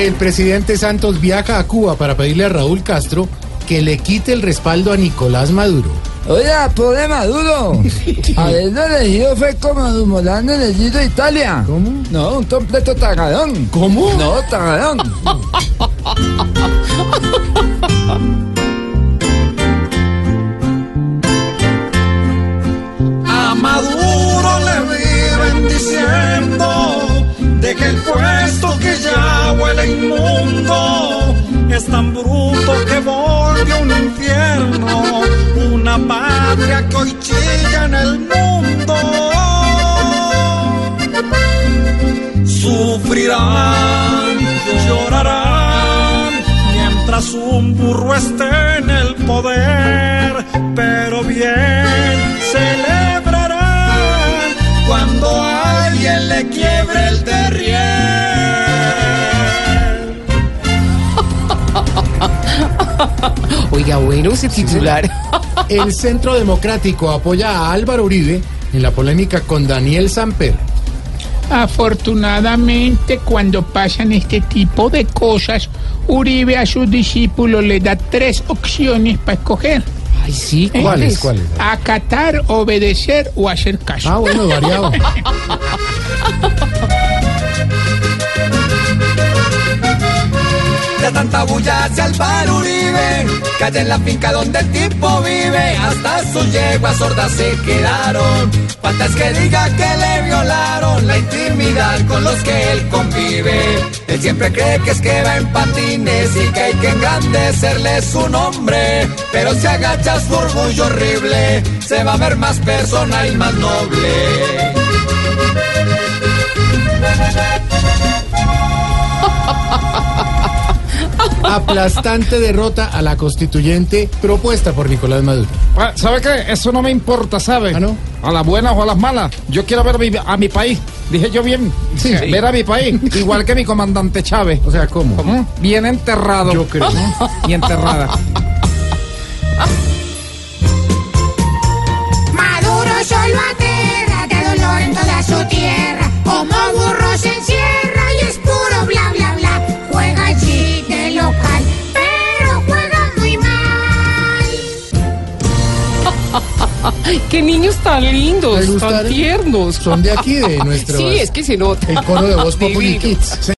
El presidente Santos viaja a Cuba para pedirle a Raúl Castro que le quite el respaldo a Nicolás Maduro. Oiga, pobre Maduro. Haberlo elegido fue como Dumolán en el Giro de Italia. ¿Cómo? No, un completo tagadón. ¿Cómo? No, tagadón. Es tan bruto que volvió un infierno, una patria que hoy chilla en el mundo. Sufrirán, llorarán, mientras un burro esté en el poder, pero bien celebrarán cuando alguien le quiebre el derrier. Oiga, bueno, ese titular. El Centro Democrático apoya a Álvaro Uribe en la polémica con Daniel Samper. Afortunadamente, cuando pasan este tipo de cosas, Uribe a sus discípulos le da tres opciones para escoger. Ay, sí, ¿Cuáles? ¿Cuáles? Acatar, obedecer o hacer caso. Ah, bueno, variado. De tanta bulla hacia Álvaro Uribe, calle en la finca donde el tipo vive, hasta sus yeguas sordas se quedaron. Falta es que diga que le violaron la intimidad con los que él convive. Él siempre cree que es que va en patines y que hay que engrandecerle su nombre. Pero si agacha su orgullo horrible, se va a ver más persona y más noble. Aplastante derrota a la constituyente propuesta por Nicolás Maduro. Ah, ¿Sabe qué? Eso no me importa, ¿sabe? ¿Ah, no? A las buenas o a las malas. Yo quiero ver a mi, a mi país. Dije yo bien. Sí. Ver a mi país. Igual que mi comandante Chávez. O sea, ¿cómo? ¿Mm? Bien enterrado. Yo creo. Y enterrada. Maduro solo aterra, da dolor en toda su tierra. Qué niños tan lindos, ¿Le tan tiernos. Son de aquí, de nuestro. Sí, es que se nota. El coro de voz Populi. Kids.